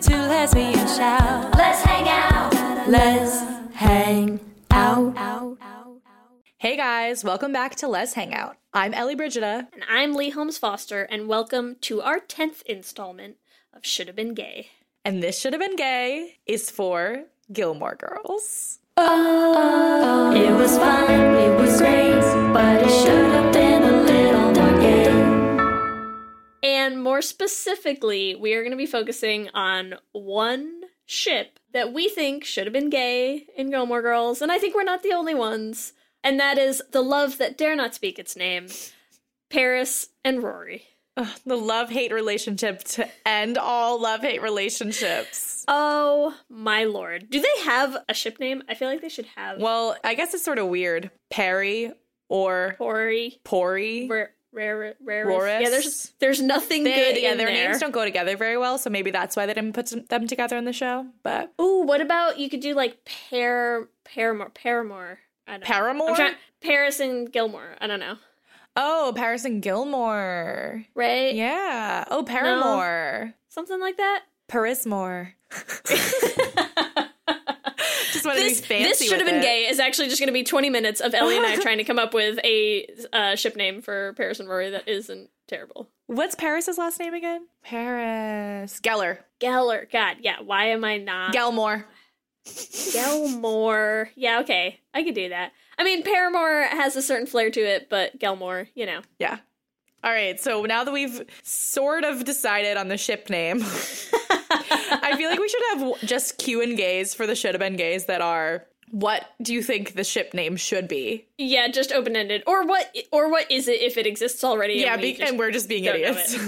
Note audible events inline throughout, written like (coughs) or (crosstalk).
two lesbians shout. Let's hang out. Let's hang out. Hey guys, welcome back to Let's Hang Out. I'm Ellie Brigida. And I'm Leigh Holmes Foster, and welcome to our 10th installment of Should Have Been Gay. And this should have been gay is for Gilmore Girls. Oh, it was fun, it was great, but it should have been And more specifically, we are going to be focusing on one ship that we think should have been gay in Gilmore Girls, and I think we're not the only ones. And that is the love that dare not speak its name Paris and Rory. The love hate relationship to end all love hate relationships. Oh my lord. Do they have a ship name? I feel like they should have. Well, I guess it's sort of weird. Perry or Rory. Pori. Rare, rare, rare. Roris. Yeah, there's there's nothing They- good yeah, their there. names don't go together very well, so maybe that's why they didn't put some- them together in the show. But Ooh, what about you could do like Pair Paramore Paramore. I don't. Paramore? Trying Paris and Gilmore. I don't know. oh, Paris and Gilmore. Right? Yeah. Oh, Paramore. Something like that. Parismore. (laughs) (laughs) Just wanted This to be fancy. this should have been it. gay is actually just going to be 20 minutes of Ellie and I (laughs) trying to come up with a uh, ship name for Paris and Rory that isn't terrible. What's Paris's last name again? Paris Geller. Geller. God, yeah. Why am I not? Gelmore. Gelmore. Yeah, okay. I could do that. I mean, Paramore has a certain flair to it, but Gelmore, you know. Yeah. All right. So now that we've sort of decided on the ship name, (laughs) I feel like we should have just Q and gays for the should have been gays that are. What do you think the ship name should be? Yeah, just open ended. Or what? Or what is it if it exists already? yeah, and, we be- and we're just being idiots. (laughs)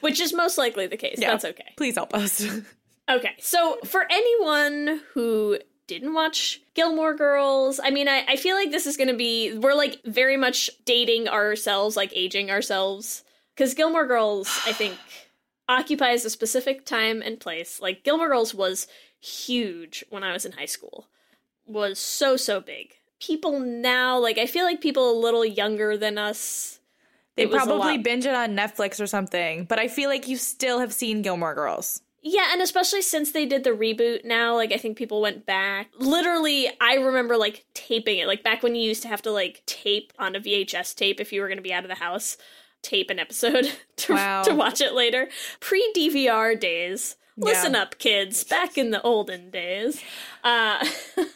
which is most likely the case. Yeah. That's okay. Please help us. (laughs) Okay, so for anyone who didn't watch Gilmore Girls, I mean, I, I feel like this is going to be, we're like very much dating ourselves, like aging ourselves. Because Gilmore Girls, I (sighs) think, occupies a specific time and place. Like, Gilmore Girls was huge when I was in high school, was so, so big. People now, like, I feel like people a little younger than us. they it was a probably binge it on Netflix or something, but I feel like you still have seen Gilmore Girls. Yeah, and especially since they did the reboot now, like I think people went back. Literally, I remember like taping it. Like back when you used to have to like tape on a VHS tape if you were going to be out of the house, tape an episode (laughs) to, Wow. to watch it later. Pre DVR days. Listen Yeah. up, kids. Back in the olden days. Uh,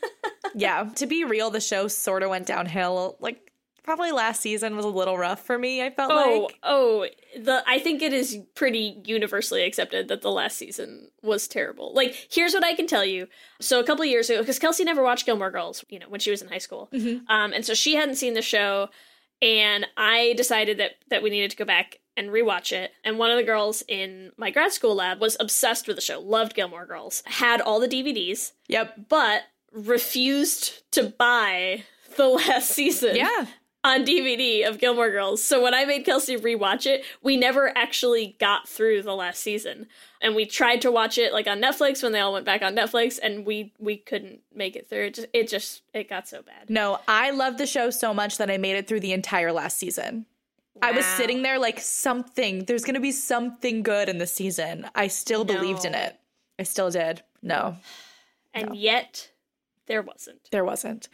(laughs) yeah, to be real, the show sort of went downhill. Like, probably last season was a little rough for me, I felt oh, like. oh, the I think it is pretty universally accepted that the last season was terrible. Like, here's what I can tell you. So a couple of years ago, because Kelsey never watched Gilmore Girls, you know, when she was in high school, um, and so she hadn't seen the show, and I decided that that we needed to go back and rewatch it. And one of the girls in my grad school lab was obsessed with the show, loved Gilmore Girls, had all the DVDs, Yep. but refused to buy the (laughs) last season Yeah. On DVD of Gilmore Girls. So when I made Kelsey rewatch it, we never actually got through the last season. And we tried to watch it like on Netflix when they all went back on Netflix and we we couldn't make it through. It just it just it got so bad. No, I loved the show so much that I made it through the entire last season. I was sitting there like something, there's going to be something good in the season. I still believed in it. I still did. No, And yet there wasn't. there wasn't.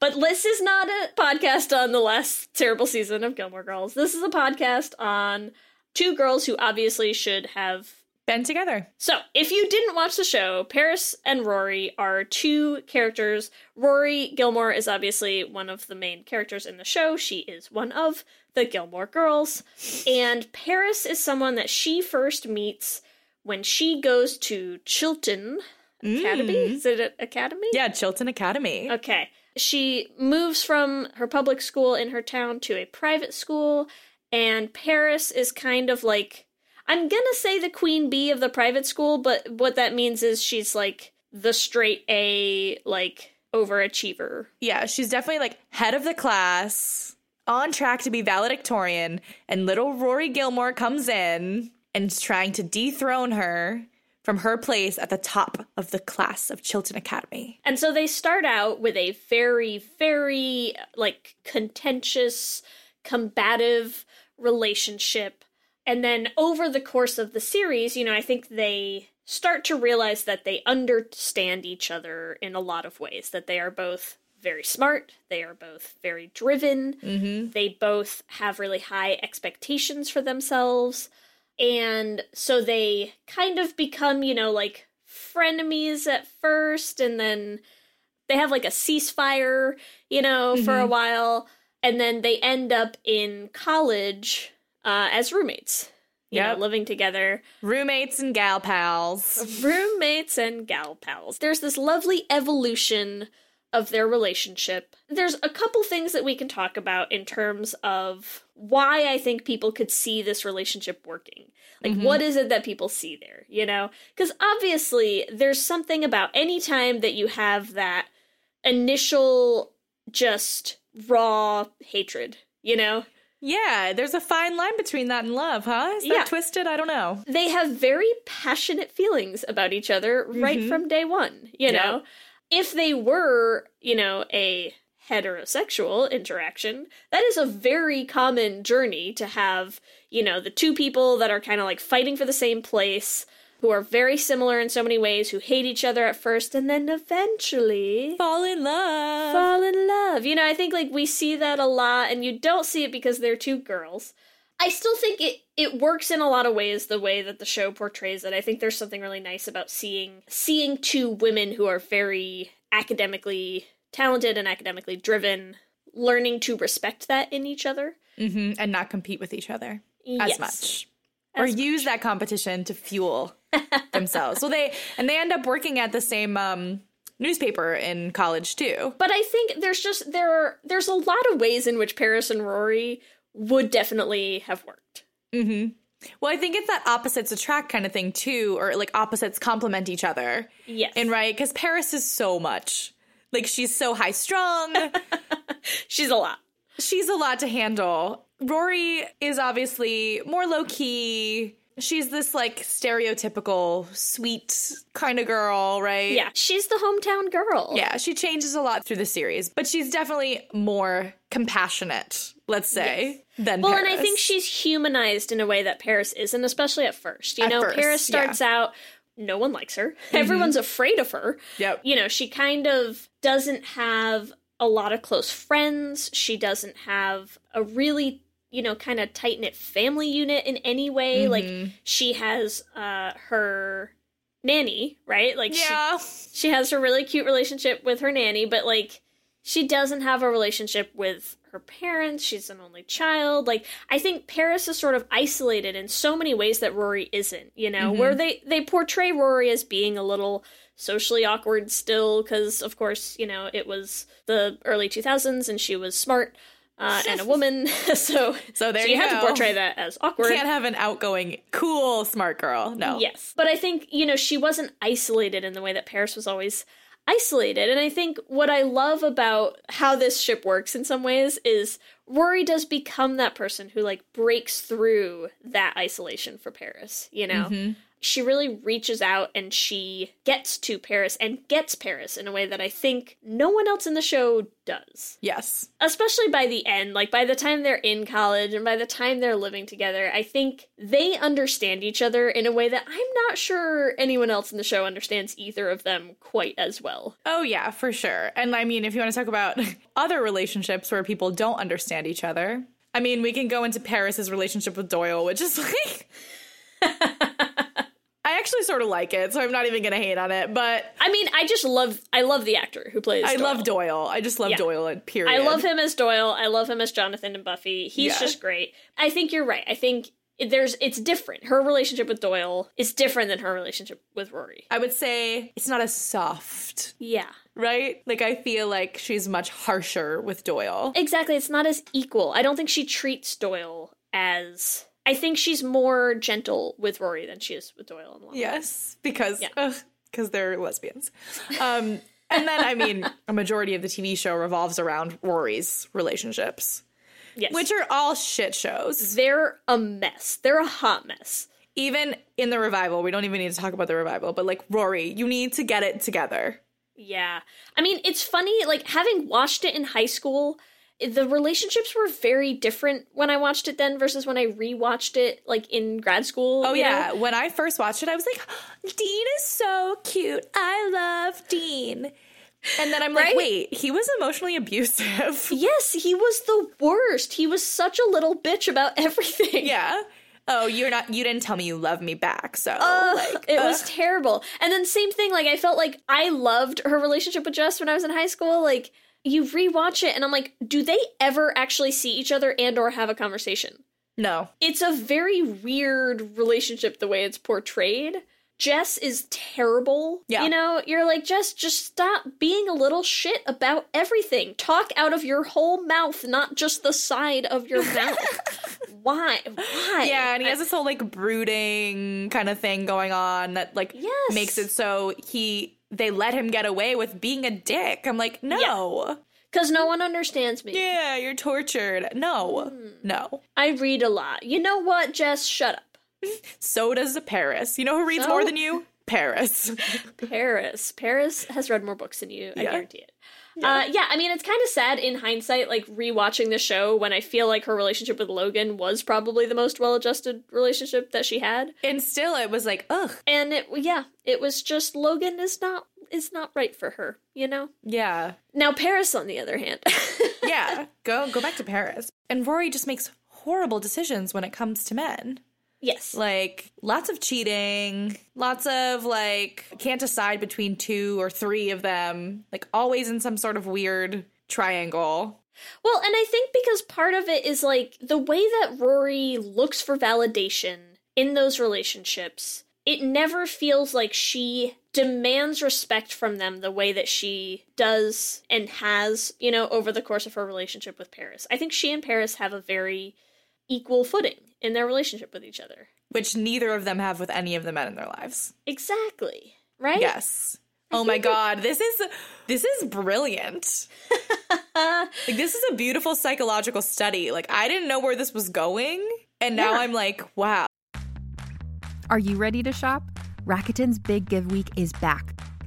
But this is not a podcast on the last terrible season of Gilmore Girls. This is a podcast on two girls who obviously should have Been together. So, if you didn't watch the show, Paris and Rory are two characters. Rory Gilmore is obviously one of the main characters in the show. She is one of the Gilmore girls. And Paris is someone that she first meets when she goes to Chilton Academy. Mm. Is it an academy? Yeah, Chilton Academy. Okay. She moves from her public school in her town to a private school, and Paris is kind of like I'm gonna say the queen bee of the private school, but what that means is she's like the straight A, like overachiever. Yeah, she's definitely like head of the class, on track to be valedictorian, and little Rory Gilmore comes in and is trying to dethrone her from her place at the top of the class of Chilton Academy. And so they start out with a very, very like contentious, combative relationship. And then over the course of the series, you know, I think they start to realize that they understand each other in a lot of ways, that they are both very smart, they are both very driven, mm-hmm. they both have really high expectations for themselves. And so they kind of become, you know, like frenemies at first, and then they have like a ceasefire, you know, for a while, and then they end up in college uh, as roommates, you Yep. know, living together, Roommates and gal pals. roommates and gal pals. There's this lovely evolution of their relationship. There's a couple things that we can talk about in terms of why I think people could see this relationship working. Like, mm-hmm. what is it that people see there, you know? Because obviously, there's something about any time that you have that initial, just raw hatred, you know? Yeah, there's a fine line between that and love, huh? Is that Yeah. twisted? I don't know. they have very passionate feelings about each other right mm-hmm. from day one, you Yep. know? If they were, you know, a heterosexual interaction, that is a very common journey to have, you know, the two people that are kind of like fighting for the same place, who are very similar in so many ways, who hate each other at first, and then eventually Fall in love. fall in love. You know, I think like we see that a lot, and you don't see it because they're two girls. I still think it it works in a lot of ways the way that the show portrays it. I think there's something really nice about seeing seeing two women who are very academically talented and academically driven learning to respect that in each other. hmm and not compete with each other as Yes. much. Or As use that competition to fuel (laughs) themselves. Well, they and they end up working at the same um, newspaper in college too. But I think there's just there are there's a lot of ways in which Paris and Rory would definitely have worked. Mm-hmm. Well, I think it's that opposites attract kind of thing too, or like opposites complement each other. Yes. And right, because Paris is so much. Like she's so high strung. (laughs) She's a lot. she's a lot to handle. Rory is obviously more low key. She's this like stereotypical sweet kind of girl, right? Yeah. She's the hometown girl. Yeah, she changes a lot through the series, but she's definitely more compassionate, let's say, than Well, Paris. and I think she's humanized in a way that Paris isn't, especially at first. You At know, first, Paris yeah. starts out, no one likes her. Mm-hmm. Everyone's afraid of her. Yep. You know, she kind of doesn't have a lot of close friends. She doesn't have a really, you know, kind of tight knit family unit in any way. Like, she has uh, her nanny, right? Like, Yeah. she has a really cute relationship with her nanny, but like she doesn't have a relationship with her parents. She's an only child. Like I think Paris is sort of isolated in so many ways that Rory isn't, you know, where they they portray Rory as being a little socially awkward still cuz of course, you know, it was the early 2000s and she was smart uh, and a woman. (laughs) so So there so you have go. to portray that as awkward. Can't have an outgoing, cool, smart girl. No. Yes. But I think, you know, she wasn't isolated in the way that Paris was always isolated. And I think what I love about how this ship works in some ways is Rory does become that person who like breaks through that isolation for Paris, you know? Mm-hmm. She really reaches out and she gets to Paris and gets Paris in a way that I think no one else in the show does Yes. especially by the end, like by the time they're in college and by the time they're living together, I think they understand each other in a way that I'm not sure anyone else in the show understands either of them quite as well. Oh, yeah, for sure. And I mean, if you want to talk about (laughs) other relationships where people don't understand each other, I mean, we can go into Paris's relationship with Doyle, which is (laughs) like. I actually sort of like it, so I'm not even going to hate on it, but I mean, I just love I love the actor who plays I Doyle. love Doyle. I just love Yeah. Doyle, period. I love him as Doyle. I love him as Jonathan and Buffy. He's Yeah. just great. I think you're right. I think there's it's different. Her relationship with Doyle is different than her relationship with Rory. I would say it's not as soft, Yeah. Right? Like, I feel like she's much harsher with Doyle. Exactly. It's not as equal. I don't think she treats Doyle as I think she's more gentle with Rory than she is with Doyle in. Yes, because Yeah. because they're lesbians. Um, and then I mean, a majority of the TV show revolves around Rory's relationships, Yes. which are all shit shows. they're a mess. They're a hot mess. Even in the revival, we don't even need to talk about the revival, but like Rory, you need to get it together. Yeah. I mean, it's funny, like, having watched it in high school, the relationships were very different when I watched it then versus when I rewatched it, like, in grad school. Oh you know? yeah, when I first watched it, I was like, (gasps) Dean is so cute. I love Dean. And then I'm like, Right? wait, he was emotionally abusive. Yes, he was the worst. He was such a little bitch about (laughs) everything. yeah. Oh, you're not. You didn't tell me you love me back. So Ugh, like, it ugh. was terrible. And then same thing, like I felt like I loved her relationship with Jess when I was in high school. Like you rewatch it and I'm like, do they ever actually see each other and or have a conversation? no. It's a very weird relationship the way it's portrayed. Jess is terrible. Yeah. You know, you're like, Jess, just stop being a little shit about everything. Talk out of your whole mouth, not just the side of your mouth. (laughs) Why? Why? Yeah, and he has this whole like brooding kind of thing going on that like Yes. makes it so he they let him get away with being a dick. I'm like, no. Because no one understands me. Yeah, you're tortured. No. Hmm. No. I read a lot. You know what, Jess? Shut up. (laughs) So does Paris. You know who reads So? more than you? Paris. (laughs) Paris. Paris has read more books than you. I Yeah. guarantee it. Yeah. Uh, yeah, I mean, it's kind of sad in hindsight, like rewatching the show when I feel like her relationship with Logan was probably the most well adjusted relationship that she had. and still it was like, ugh. And it, yeah, it was just Logan is not is not right for her, you know. Yeah. Now Paris, on the other hand, (laughs) Yeah. go go back to Paris. And Rory just makes horrible decisions when it comes to men. Yes, Like lots of cheating, lots of like can't decide between two or three of them, like always in some sort of weird triangle. Well, and I think because part of it is like the way that Rory looks for validation in those relationships, it never feels like she demands respect from them the way that she does and has, you know, over the course of her relationship with Paris. I think she and Paris have a very equal footing in their relationship with each other. Which neither of them have with any of the men in their lives. Exactly. Right? Yes. Oh my think that- god, this is this is brilliant. (laughs) like this is a beautiful psychological study. Like I didn't know where this was going, and now Yeah. I'm like, wow. Are you ready to shop? Rakuten's Big Give Week is back.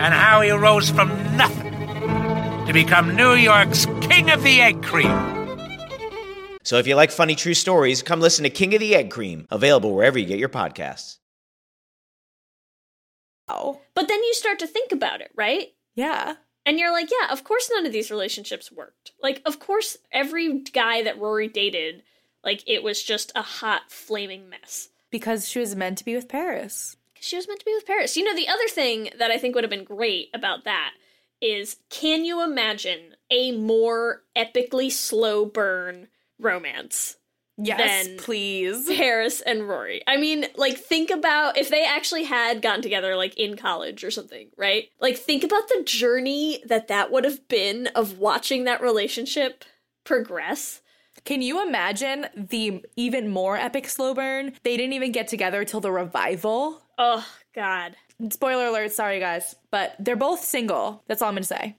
and how he rose from nothing to become New York's King of the Egg Cream. So if you like funny true stories, come listen to King of the Egg Cream, available wherever you get your podcasts. Oh. But then you start to think about it, right? Yeah. And you're like, yeah, of course none of these relationships worked. Like, of course every guy that Rory dated, like, it was just a hot, flaming mess. Because she was meant to be with Paris. She was meant to be with Paris. You know, the other thing that I think would have been great about that is can you imagine a more epically slow burn romance? Yes, than please. Paris and Rory. I mean, like, think about if they actually had gotten together, like, in college or something, right? Like, think about the journey that that would have been of watching that relationship progress. Can you imagine the even more epic slow burn? They didn't even get together till the revival. Oh, God. Spoiler alert, sorry guys, but they're both single. That's all I'm gonna say.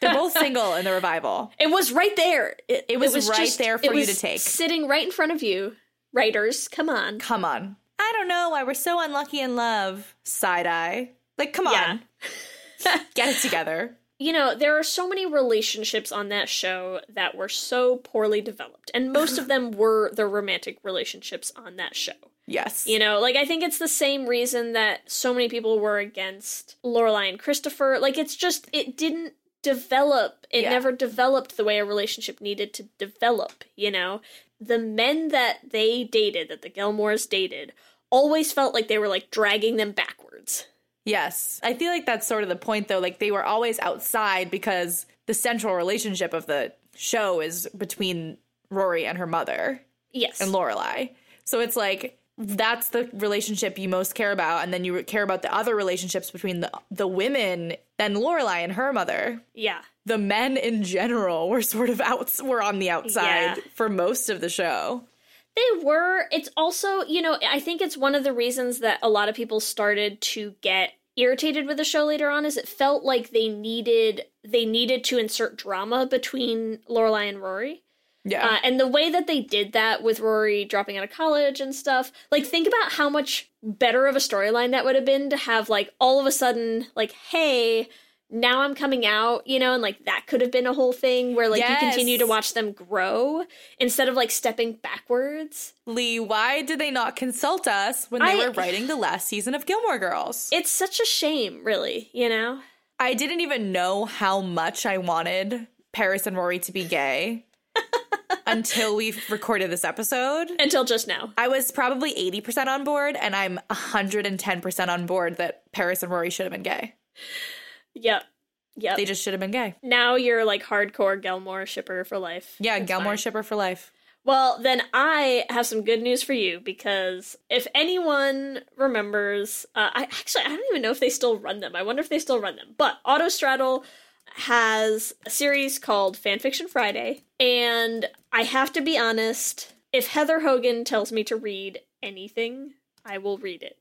They're both (laughs) single in the revival. It was right there. It, It was right there for it you to take. Sitting right in front of you. Writers, come on. Come on. I don't know why we're so unlucky in love. Side eye. Like, come Yeah. on. (laughs) Get it together. You know, there are so many relationships on that show that were so poorly developed, and most of them (laughs) were the romantic relationships on that show. Yes. You know, like I think it's the same reason that so many people were against Lorelai and Christopher. Like it's just it didn't develop. It Yeah. never developed the way a relationship needed to develop, you know? The men that they dated, that the Gilmores dated, always felt like they were like dragging them backwards. Yes. I feel like that's sort of the point, though. Like, they were always outside because the central relationship of the show is between Rory and her mother Yes. and Lorelai. So it's like, that's the relationship you most care about. And then you care about the other relationships between the, the women and Lorelai and her mother. yeah. The men in general were sort of out, were on the outside Yeah. for most of the show. They were. It's also, you know, I think it's one of the reasons that a lot of people started to get irritated with the show later on is it felt like they needed they needed to insert drama between Lorelai and Rory. Yeah. Uh, and the way that they did that with Rory dropping out of college and stuff, like think about how much better of a storyline that would have been to have like all of a sudden like, hey, now I'm coming out, you know, and like that could have been a whole thing where like Yes. you continue to watch them grow instead of like stepping backwards. Leigh, why did they not consult us when they I- were writing the last season of Gilmore Girls? It's such a shame, really, you know? I didn't even know how much I wanted Paris and Rory to be gay (laughs) until we've recorded this episode. Until just now. I was probably 80% on board, and I'm 110% on board that Paris and Rory should have been gay. Yep. Yep. They just should have been gay. now you're like hardcore Gilmore shipper for life. Yeah, It's Gilmore fine. shipper for life. Well, then I have some good news for you because if anyone remembers, uh, I actually I don't even know if they still run them. I wonder if they still run them. But Autostraddle has a series called Fanfiction Friday, and I have to be honest. If Heather Hogan tells me to read anything, I will read it.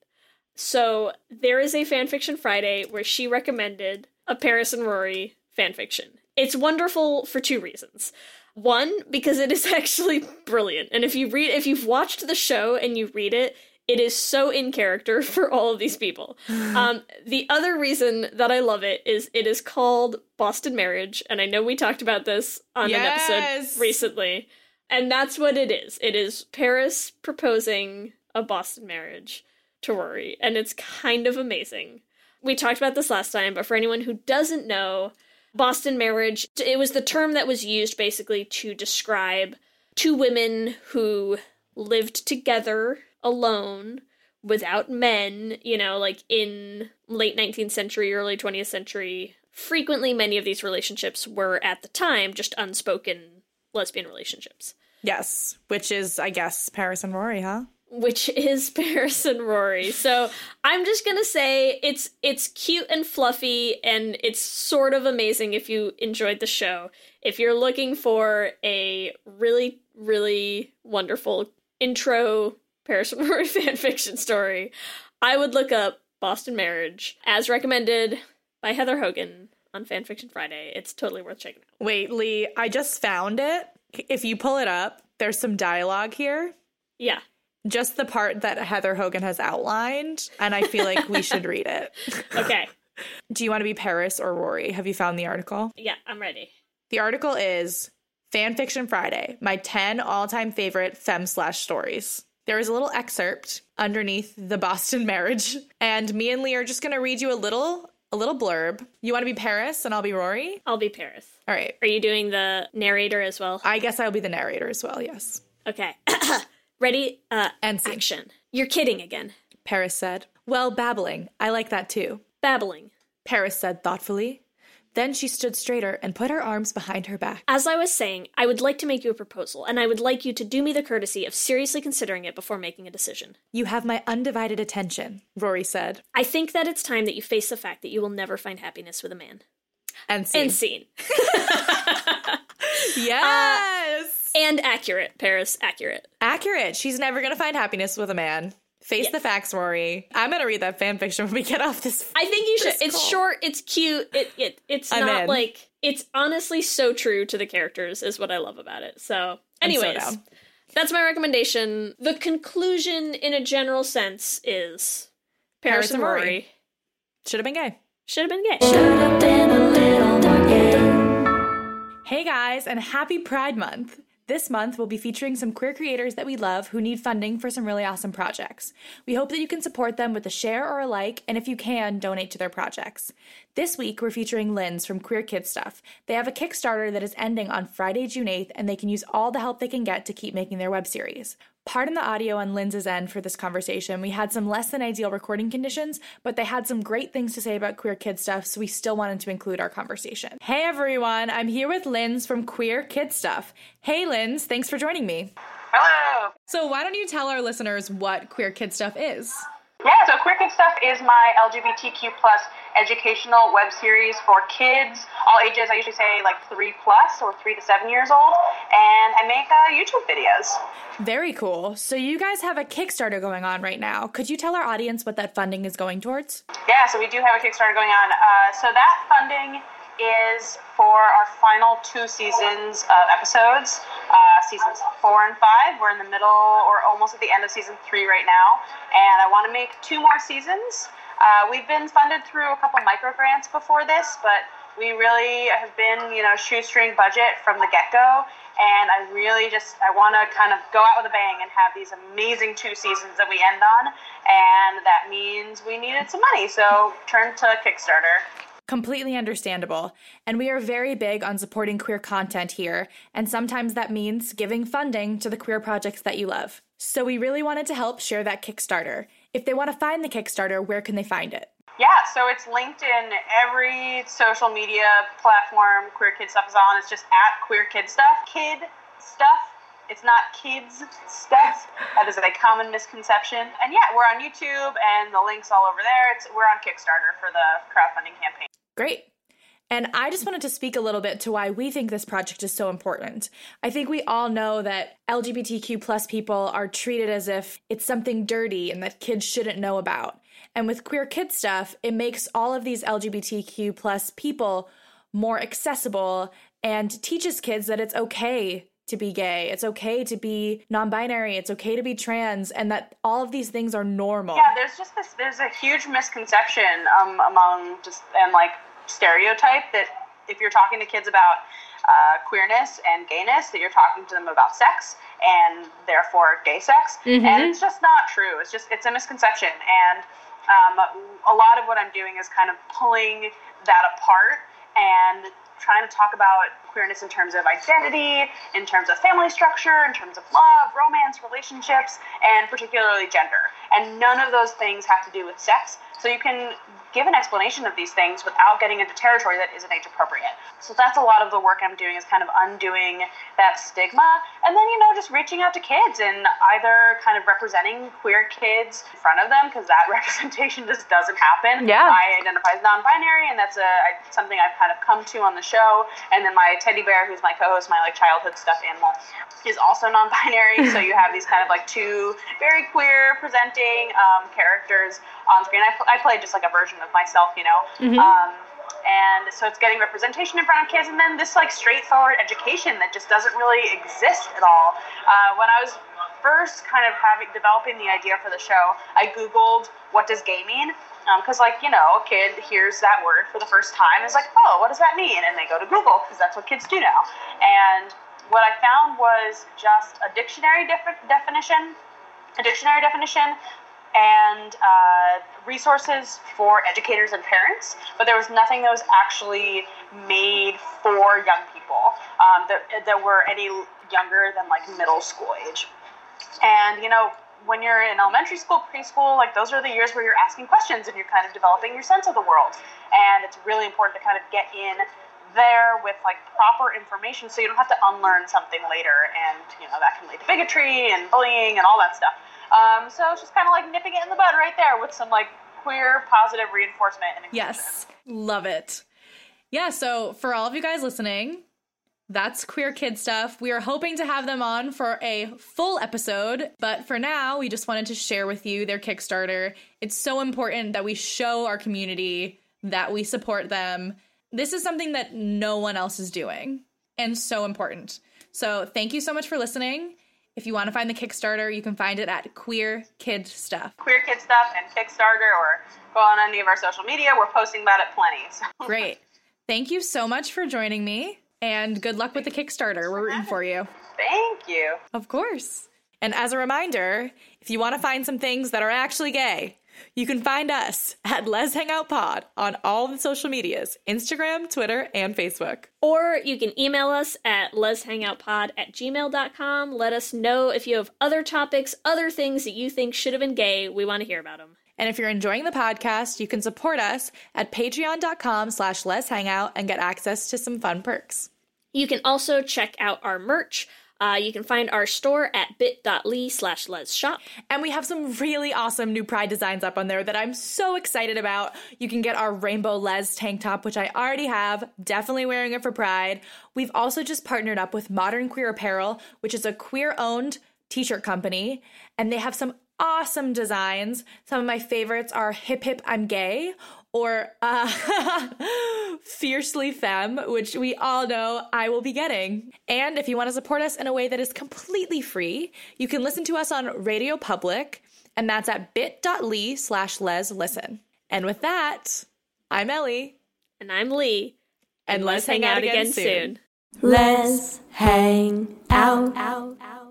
So there is a Fanfiction Friday where she recommended a Paris and Rory fanfiction. It's wonderful for two reasons. One, because it is (laughs) actually brilliant. And if you read if you've watched the show and you read it, it is so in character (laughs) for all of these people. (sighs) um, the other reason that I love it is it is called Boston Marriage, and I know we talked about this on Yes. an episode recently. And that's what it is. It is Paris proposing a Boston marriage to Rory, and it's kind of amazing. We talked about this last time, but for anyone who doesn't know, Boston marriage, it was the term that was used basically to describe two women who lived together alone without men, you know, like in late 19th century, early 20th century. Frequently, many of these relationships were at the time just unspoken lesbian relationships. Yes, which is, I guess, Paris and Rory, huh? which is (laughs) Paris and Rory. So I'm just gonna say it's it's cute and fluffy, and it's sort of amazing if you enjoyed the show. If you're looking for a really really wonderful intro Paris (laughs) Rory fan fiction story, I would look up Boston Marriage as recommended by Heather Hogan on Fanfiction Friday. It's totally worth checking out. Wait, Leigh, I just found it. If you pull it up, there's some dialogue here. Yeah. Just the part that Heather Hogan has outlined, and I feel like we should read it. (laughs) Okay. Do you want to be Paris or Rory? Have you found the article? Yeah, I'm ready. The article is Fanfiction Friday, my 10 all time favorite fem slash stories. There is a little excerpt underneath the Boston (laughs) marriage, and me and Leigh are just going to read you a little. A little blurb. You want to be Paris and I'll be Rory? I'll be Paris. All right. Are you doing the narrator as well? I guess I'll be the narrator as well, yes. Okay. (coughs) Ready? Uh, And scene. action. You're kidding again. Paris said, Well, babbling. I like that too. Babbling. Paris said thoughtfully. Then she stood straighter and put her arms behind her back. As I was saying, I would like to make you a proposal, and I would like you to do me the courtesy of seriously considering it before making a decision. You have my undivided attention, Rory said. I think that it's time that you face the fact that you will never find happiness with a man. And scene. And scene. (laughs) Uh, yes! and accurate, Paris, accurate. Accurate. She's never going to find happiness with a man. Face the facts, Rory. I'm going to read that fan fiction when we get off this. I think you should. It's call. short, it's cute, it, it it's I'm not in. like it's honestly so true to the characters is what I love about it. So, I'm so anyways, that's my recommendation. The conclusion in a general sense is Paris, and Rory Should have been gay. should have been gay. Should have been a little more gay. Hey guys, and happy Pride Month! This month, we'll be featuring some queer creators that we love who need funding for some really awesome projects. We hope that you can support them with a share or a like, and if you can, donate to their projects. This week, we're featuring Linz from Queer Kid Stuff. They have a Kickstarter that is ending on Friday, June 8th, and they can use all the help they can get to keep making their web series. Pardon the audio on Linz's end for this conversation. We had some less than ideal recording conditions, but they had some great things to say about queer kid stuff, so we still wanted to include our conversation. Hey everyone, I'm here with Linz from Queer Kid Stuff. Hey Linz, thanks for joining me. Hello. So why don't you tell our listeners what Queer Kid Stuff is? Yeah, so Queer Kid Stuff is my LGBTQ plus educational web series for kids, all ages. I usually say like three plus or three to seven years old, and I make uh, YouTube videos. Very cool. So you guys have a Kickstarter going on right now. Could you tell our audience what that funding is going towards? Yeah, so we do have a Kickstarter going on. Uh, so that funding is for our final two seasons of episodes, uh, seasons four and five. We're in the middle or almost at the end of season three right now, and I want to make two more seasons. Uh, we've been funded through a couple micro grants before this, but we really have been, you know, shoestring budget from the get go. And I really just I want to kind of go out with a bang and have these amazing two seasons that we end on, and that means we needed some money, so turn to Kickstarter. Completely understandable. And we are very big on supporting queer content here, and sometimes that means giving funding to the queer projects that you love. So we really wanted to help share that Kickstarter. If they want to find the Kickstarter, where can they find it? Yeah, so it's linked in every social media platform Queer Kid Stuff is on. It's just at Queer Kid Stuff. Kid Stuff. It's not kids stuff. That is a common misconception. And yeah, we're on YouTube and the link's all over there. It's we're on Kickstarter for the crowdfunding campaign. Great. And I just wanted to speak a little bit to why we think this project is so important. I think we all know that LGBTQ plus people are treated as if it's something dirty and that kids shouldn't know about. And with queer kid stuff, it makes all of these LGBTQ plus people more accessible and teaches kids that it's okay to be gay, it's okay to be non-binary, it's okay to be trans, and that all of these things are normal. Yeah, there's just this. There's a huge misconception um, among just and like stereotype that if you're talking to kids about uh, queerness and gayness, that you're talking to them about sex and therefore gay sex, Mhm. and it's just not true. It's just it's a misconception, and um, a lot of what I'm doing is kind of pulling that apart and trying to talk about queerness in terms of identity, in terms of family structure, in terms of love, romance, relationships, and particularly gender. And none of those things have to do with sex. So you can give an explanation of these things without getting into territory that isn't age appropriate. So that's a lot of the work I'm doing is kind of undoing that stigma and then, you know, just reaching out to kids and either kind of representing queer kids in front of them because that (laughs) representation just doesn't happen. Yeah. I identify as non-binary and that's a I, something I've kind of come to on the show. And then my teddy bear, who's my co-host, my like childhood stuffed animal, is also non-binary. so you have these kind of like two very queer presenting um, characters on screen. I, pl- I play just like a version of myself, you know. Mhm. Um, and so it's getting representation in front of kids, and then this like straightforward education that just doesn't really exist at all. Uh, when I was first kind of having developing the idea for the show, I googled what does gay mean. Because, like, you know, a kid hears that word for the first time and is like, oh, what does that mean? And they go to Google because that's what kids do now. And what I found was just a dictionary defi- definition, a dictionary definition, and uh, resources for educators and parents, but there was nothing that was actually made for young people um, that, that were any younger than like middle school age. And, you know, when you're in elementary school, preschool, like those are the years where you're asking questions and you're kind of developing your sense of the world. And it's really important to kind of get in there with like proper information so you don't have to unlearn something later and you know that can lead to bigotry and bullying and all that stuff um, so it's just kind of like nipping it in the bud right there with some like queer positive reinforcement and inclusion. Yes, love it. Yeah, so for all of you guys listening, that's queer kid stuff. We are hoping to have them on for a full episode, but for now, we just wanted to share with you their Kickstarter. It's so important that we show our community that we support them. This is something that no one else is doing and so important. So, thank you so much for listening. If you want to find the Kickstarter, you can find it at Queer Kid Stuff. Queer Kid Stuff and Kickstarter, or go on any of our social media. We're posting about it plenty. (laughs) So. Great. Thank you so much for joining me, and good luck with the Kickstarter. We're rooting for you. Thank you. Of course. And as a reminder, if you want to find some things that are actually gay, you can find us at Les Hangout Pod on all the social medias Instagram, Twitter, and Facebook. Or you can email us at lezhangoutpod at gmail.com. Let us know if you have other topics, other things that you think should have been gay. We want to hear about them. And if you're enjoying the podcast, you can support us at patreon.com slash leshangout and get access to some fun perks. You can also check out our merch. Uh, you can find our store at bit.ly slash lesshop. And we have some really awesome new Pride designs up on there that I'm so excited about. You can get our rainbow Les tank top, which I already have, definitely wearing it for Pride. We've also just partnered up with Modern Queer Apparel, which is a queer owned t shirt company, and they have some awesome designs. Some of my favorites are Hip Hip I'm Gay or uh, (laughs) Fiercely Femme, which we all know I will be getting. And if you want to support us in a way that is completely free, you can listen to us on Radio Public, and that's at bit.ly slash les listen. And with that, I'm Ellie. And I'm Leigh. And, let's hang out again soon. Let's hang out. out.